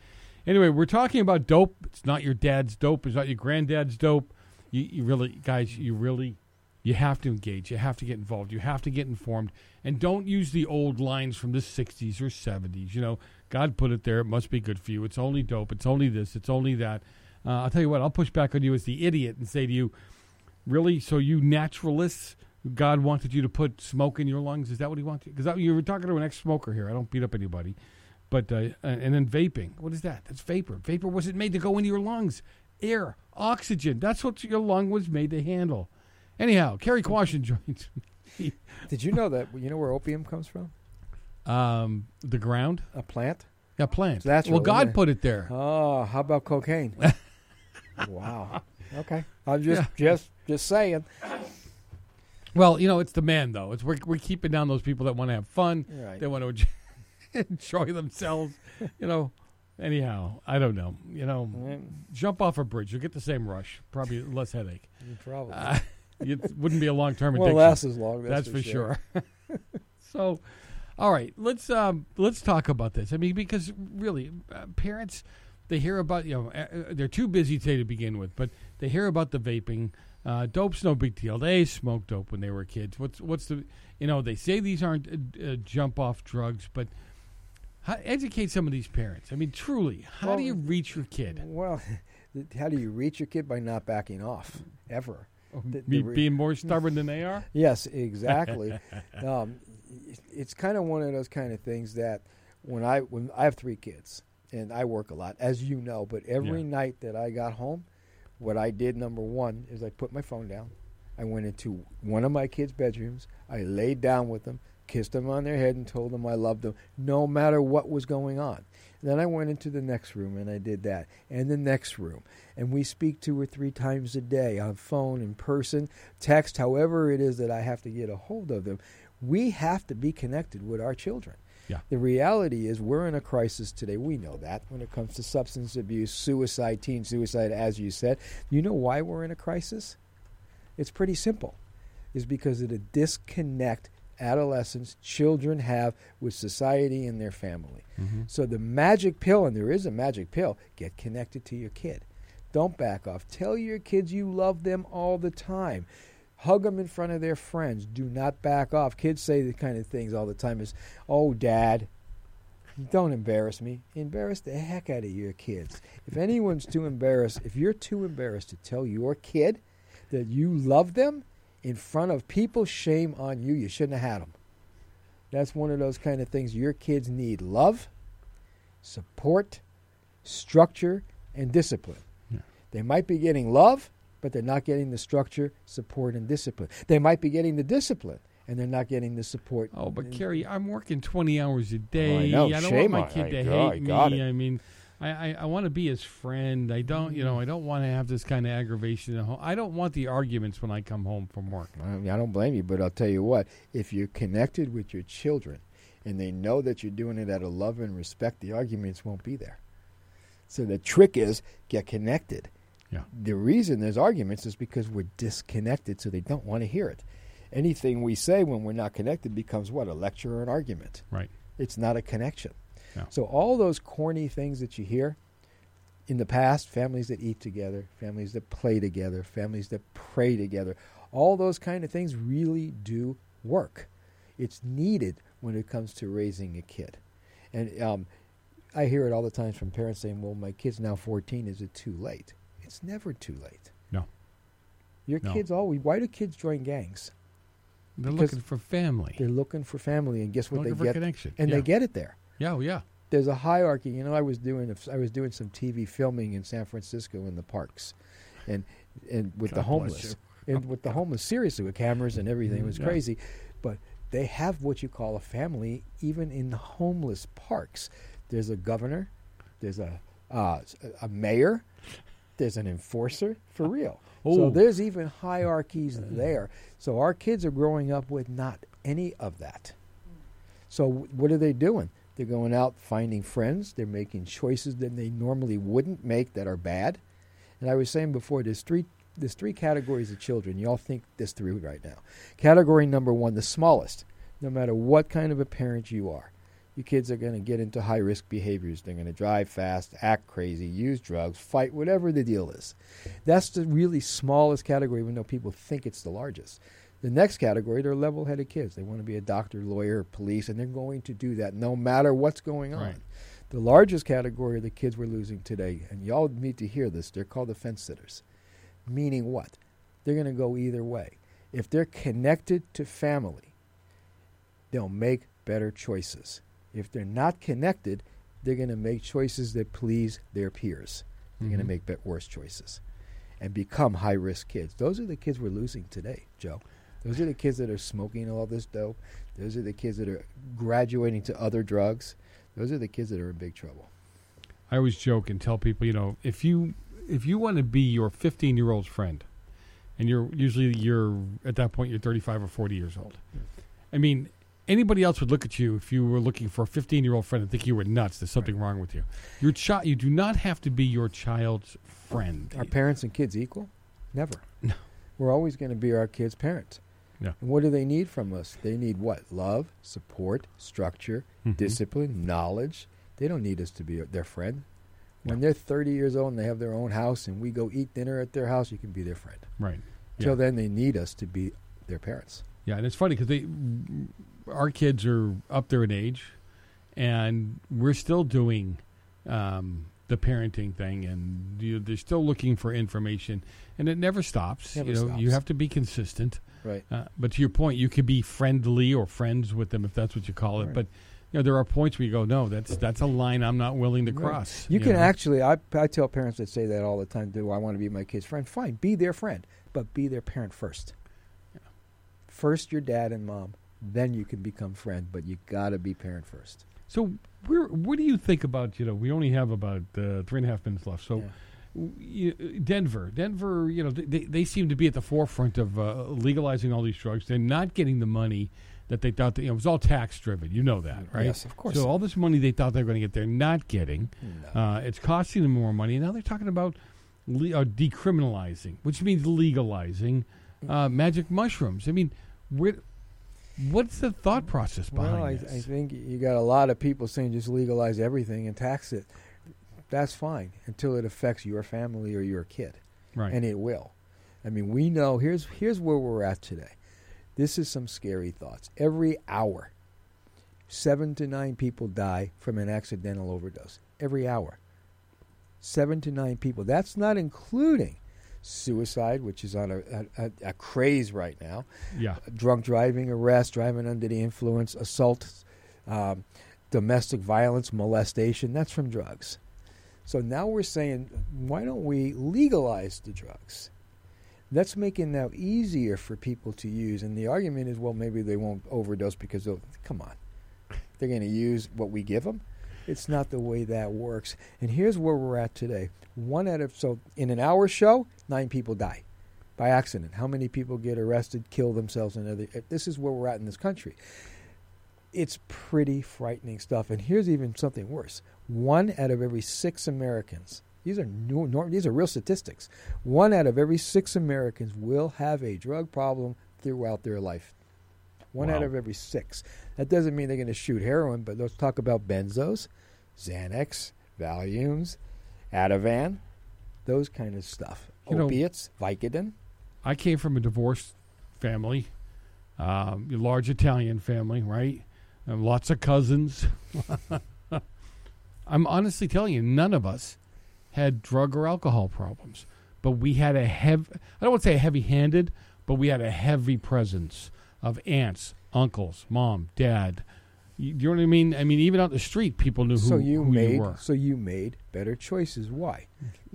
Speaker 9: Anyway, we're talking about dope. It's not your dad's dope. It's not your granddad's dope. You, you really, guys, you really you have to engage. You have to get involved. You have to get informed. And don't use the old lines from the 60s or 70s. You know, God put it there. It must be good for you. It's only dope. It's only this. It's only that. Uh, I'll tell you what, I'll push back on you as the idiot and say to you, really? So you naturalists, God wanted you to put smoke in your lungs? Is that what he wanted? Because you were talking to an ex smoker here. I don't beat up anybody. But, uh, and then vaping. What is that? That's vapor. Vapor wasn't made to go into your lungs. Air, oxygen. That's what your lung was made to handle. Anyhow, Cary Quashen joins me.
Speaker 15: Did you know that? You know where opium comes from?
Speaker 9: Um, the ground.
Speaker 15: A plant.
Speaker 9: Yeah, plant.
Speaker 15: That's
Speaker 9: well, God put it there.
Speaker 15: Oh, how about cocaine? wow. Okay, I'm just just just saying.
Speaker 9: Well, you know, it's the man though. It's we're we're keeping down those people that want to have fun.
Speaker 15: Right.
Speaker 9: They want to enjoy themselves. You know. Anyhow, I don't know. You know, jump off a bridge. You'll get the same rush. Probably less headache.
Speaker 15: Probably.
Speaker 9: Uh, it wouldn't be a long term addiction.
Speaker 15: last as long, that's
Speaker 9: for
Speaker 15: for
Speaker 9: sure.
Speaker 15: sure.
Speaker 9: so, all right, let's um, let's talk about this. I mean, because really, uh, parents they hear about you know uh, uh, they're too busy today to begin with, but they hear about the vaping. Uh, dope's no big deal. They smoked dope when they were kids. What's what's the you know they say these aren't uh, uh, jump off drugs, but how, educate some of these parents. I mean, truly, how
Speaker 15: Well,
Speaker 9: do you reach your kid?
Speaker 15: Well, how do you reach your kid by not backing off ever? The- the re-
Speaker 9: being more stubborn than they are.
Speaker 15: Yes, exactly. um, it's kind of one of those kind of things that when I when I have three kids and I work a lot, as you know, but every
Speaker 9: Yeah.
Speaker 15: night that I got home, what I did number one is I put my phone down. I went into one of my kids' bedrooms. I laid down with them, kissed them on their head, and told them I loved them, no matter what was going on. Then I went into the next room and I did that, and the next room. And we speak two or three times a day on phone, in person, text, however it is that I have to get a hold of them. We have to be connected with our children.
Speaker 9: Yeah.
Speaker 15: The reality is we're in a crisis today. We know that when it comes to substance abuse, suicide, teen suicide, as you said. You know why we're in a crisis? It's pretty simple. Is because of the disconnect adolescents, children have with society and their family.
Speaker 9: Mm-hmm.
Speaker 15: So the magic pill, and there is a magic pill, get connected to your kid. Don't back off. Tell your kids you love them all the time. Hug them in front of their friends. Do not back off. Kids say the kind of things all the time is, "Oh, dad, don't embarrass me." Embarrass the heck out of your kids. If anyone's too embarrassed, if you're too embarrassed to tell your kid that you love them in front of people, shame on you. You shouldn't have had them. That's one of those kind of things your kids need love, support, structure, and discipline. They might be getting love, but they're not getting the structure, support, and discipline. They might be getting the discipline, and they're not getting the support.
Speaker 9: Oh, but Cary, I'm working 20 hours a oh, day.
Speaker 15: I know.
Speaker 9: don't
Speaker 15: Shame
Speaker 9: want my
Speaker 15: on-
Speaker 9: kid
Speaker 15: I
Speaker 9: to
Speaker 15: I
Speaker 9: hate
Speaker 15: got
Speaker 9: me.
Speaker 15: it.
Speaker 9: I mean, I, I, I want to be his friend. I don't, you know, mm. I don't want to have this kind of aggravation at home. I don't want the arguments when I come home from work.
Speaker 15: I mean, I don't blame you, but I'll tell you what: if you're connected with your children, and they know that you're doing it out of love and respect, the arguments won't be there. So the trick is get connected.
Speaker 9: Yeah.
Speaker 15: The reason there's arguments is because we're disconnected, so they don't want to hear it. Anything we say when we're not connected becomes what a lecture or an argument.
Speaker 9: Right.
Speaker 15: It's not a connection.
Speaker 9: Yeah.
Speaker 15: So all those corny things that you hear, in the past, families that eat together, families that play together, families that pray together, all those kind of things really do work. It's needed when it comes to raising a kid. And um, I hear it all the time from parents saying, well, my kid's now 14. Is it too late? It's never too late.
Speaker 9: No.
Speaker 15: Your
Speaker 9: No.
Speaker 15: kids always, why do kids join gangs?
Speaker 9: They're
Speaker 15: Because
Speaker 9: looking for family.
Speaker 15: They're looking for family, and guess what they get?
Speaker 9: connection,
Speaker 15: And
Speaker 9: yeah.
Speaker 15: they get it there.
Speaker 9: Yeah, oh, yeah.
Speaker 15: There's a hierarchy. You know, I was doing I was doing some TV filming in San Francisco in the parks, and and with the
Speaker 9: God bless
Speaker 15: homeless, and with the homeless, seriously, with cameras and everything, it was
Speaker 9: Yeah.
Speaker 15: crazy. But they have what you call a family, even in the homeless parks. There's a governor, there's a uh, a mayor, there's an enforcer for real. So
Speaker 9: Oh.
Speaker 15: there's even hierarchies there. So our kids are growing up with not any of that. So w- what are they doing? They're going out finding friends. They're making choices that they normally wouldn't make that are bad. And I was saying before, there's three there's three categories of children. You all think this through right now. Category number one, the smallest. No matter what kind of a parent you are, your kids are going to get into high risk behaviors. They're going to drive fast, act crazy, use drugs, fight, whatever the deal is. That's the really smallest category, even though people think it's the largest. The next category, they're level headed kids. They want to be a doctor, lawyer, police, and they're going to do that no matter what's going on.
Speaker 9: Right.
Speaker 15: The largest category of the kids we're losing today, and y'all need to hear this, they're called the fence sitters. Meaning what? They're going to go either way. If they're connected to family, they'll make better choices. If they're not connected, they're going to make choices that please their peers. They're going
Speaker 9: Mhm.
Speaker 15: to make worse choices and become high risk kids. Those are the kids we're losing today, Joe. Those are the kids that are smoking all this dope. Those are the kids that are graduating to other drugs. Those are the kids that are in big trouble.
Speaker 9: I always joke and tell people, you know, if you if you want to be your 15 year old's friend, and you're usually you're at that point you're 35 or 40 years old. I mean, anybody else would look at you if you were looking for a 15 year old friend and think you were nuts. There's something wrong with you. Your child, you do not have to be your child's friend.
Speaker 15: Are parents and kids equal? Never.
Speaker 9: No.
Speaker 15: We're always going to be our kids' parents.
Speaker 9: Yeah.
Speaker 15: And what do they need from us? They need what? Love, support, structure,
Speaker 9: Mhm.
Speaker 15: discipline, knowledge. They don't need us to be their friend. When they're 30 years old and they have their own house and we go eat dinner at their house, you can be their friend.
Speaker 9: Right.
Speaker 15: Till
Speaker 9: Yeah.
Speaker 15: then, they need us to be their parents.
Speaker 9: Yeah, and it's funny because they, our kids are up there in age, and we're still doing um, the parenting thing, and you, they're still looking for information, and it never stops.
Speaker 15: Never
Speaker 9: you know, you have to be consistent.
Speaker 15: Right.
Speaker 9: Uh, but to your point, you could be friendly or friends with them if that's what you call it.
Speaker 15: Right.
Speaker 9: But you know, there are points where you go, no, that's that's a line I'm not willing to
Speaker 15: Right.
Speaker 9: cross.
Speaker 15: You, can
Speaker 9: know?
Speaker 15: actually, I, I tell parents that say that all the time, do I want to be my kid's friend? Fine, be their friend, but be their parent first. First, your dad and mom, then you can become friend, but you got to be parent first.
Speaker 9: So, where what do you think about? You know, we only have about uh, three and a half minutes left. So, you, Denver, Denver, you know, they they seem to be at the forefront of uh, legalizing all these drugs. They're not getting the money that they thought that, you know, it was all tax driven. You know that, right?
Speaker 15: Yes, of course.
Speaker 9: So all this money they thought they were going to get, they're not getting. Uh, it's costing them more money. And now they're talking about le- uh, decriminalizing, which means legalizing uh, magic mushrooms. I mean, where, what's the thought process behind
Speaker 15: Well, I,
Speaker 9: this?
Speaker 15: I think you got a lot of people saying just legalize everything and tax it. That's fine until it affects your family or your kid,
Speaker 9: Right.
Speaker 15: And it will. I mean, we know. Here's here's where we're at today. This is some scary thoughts. Every hour, seven to nine people die from an accidental overdose. Every hour, seven to nine people. That's not including suicide, which is on a, a, a craze right now.
Speaker 9: Yeah.
Speaker 15: Drunk driving, arrest, driving under the influence, assault, um, domestic violence, molestation. That's from drugs. So now we're saying, why don't we legalize the drugs? That's making now easier for people to use. And the argument is, well, maybe they won't overdose because they'll, come on, they're going to use what we give them. It's not the way that works. And here's where we're at today. One out of so in an hour show, nine people die by accident. How many people get arrested, kill themselves, and other? Eh, this is where we're at in this country. It's pretty frightening stuff. And here's even something worse: one out of every six Americans. These are new, nor, these are real statistics. One out of every six Americans will have a drug problem throughout their life. One out of every six. That doesn't mean they're going to shoot heroin, but let's talk about benzos, Xanax, Valiums, Ativan, those kind of stuff.
Speaker 9: You know-
Speaker 15: Opiates, Vicodin.
Speaker 9: I came from a divorced family, um, a large Italian family, right? Lots of cousins. I'm honestly telling you, none of us had drug or alcohol problems, but we had a heavy, I don't want to say heavy handed, but we had a heavy presence of aunts, uncles, mom, dad. You, you know what I mean? I mean, even out the street, people knew who,
Speaker 15: so you
Speaker 9: who
Speaker 15: made
Speaker 9: you were.
Speaker 15: so you made better choices. Why?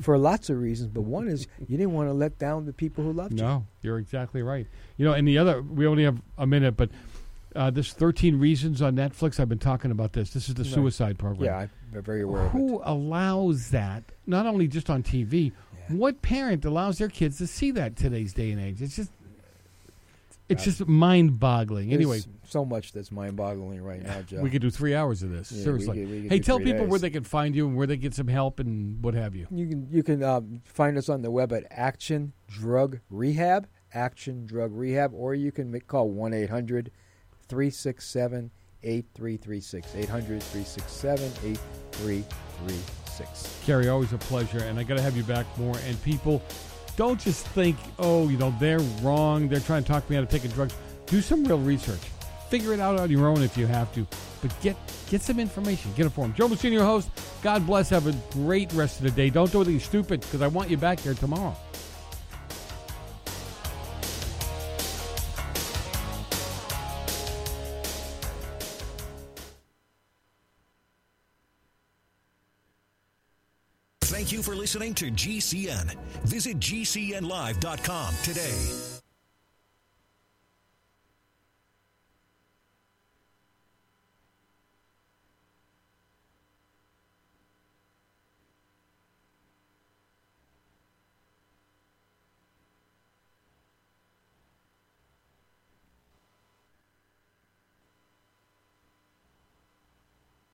Speaker 15: For lots of reasons, but one is you didn't want to let down the people who loved you.
Speaker 9: No, you're exactly right. You know, and the other, we only have a minute, but uh, this 13 Reasons on Netflix, I've been talking about this. This is the suicide program.
Speaker 15: Yeah, I'm very aware of.
Speaker 9: Who allows that, not only just on TV, what parent allows their kids to see that today's day and age? It's just, it's
Speaker 15: Uh,
Speaker 9: just mind boggling.
Speaker 15: There's
Speaker 9: Anyway,
Speaker 15: so much that's mind-boggling right now, Joe.
Speaker 9: we could do three hours of this.
Speaker 15: Yeah, we
Speaker 9: seriously.
Speaker 15: could- we could
Speaker 9: hey, tell people
Speaker 15: days.
Speaker 9: where they can find you and where they get some help and what have you.
Speaker 15: You can you can um, find us on the web at Action Drug Rehab, Action Drug Rehab, or you can make, call 1 800 367 8336. 800 367 8336.
Speaker 9: Cary, always a pleasure, and I got to have you back more. And people, don't just think, oh, you know, they're wrong. They're trying to talk me out of taking drugs. Do some real research. Figure it out on your own if you have to, but get get some information. Get informed. Joe Messina, your host. God bless. Have a great rest of the day. Don't do anything stupid because I want you back here tomorrow.
Speaker 24: Listening to GCN. Visit GCNlive.com today.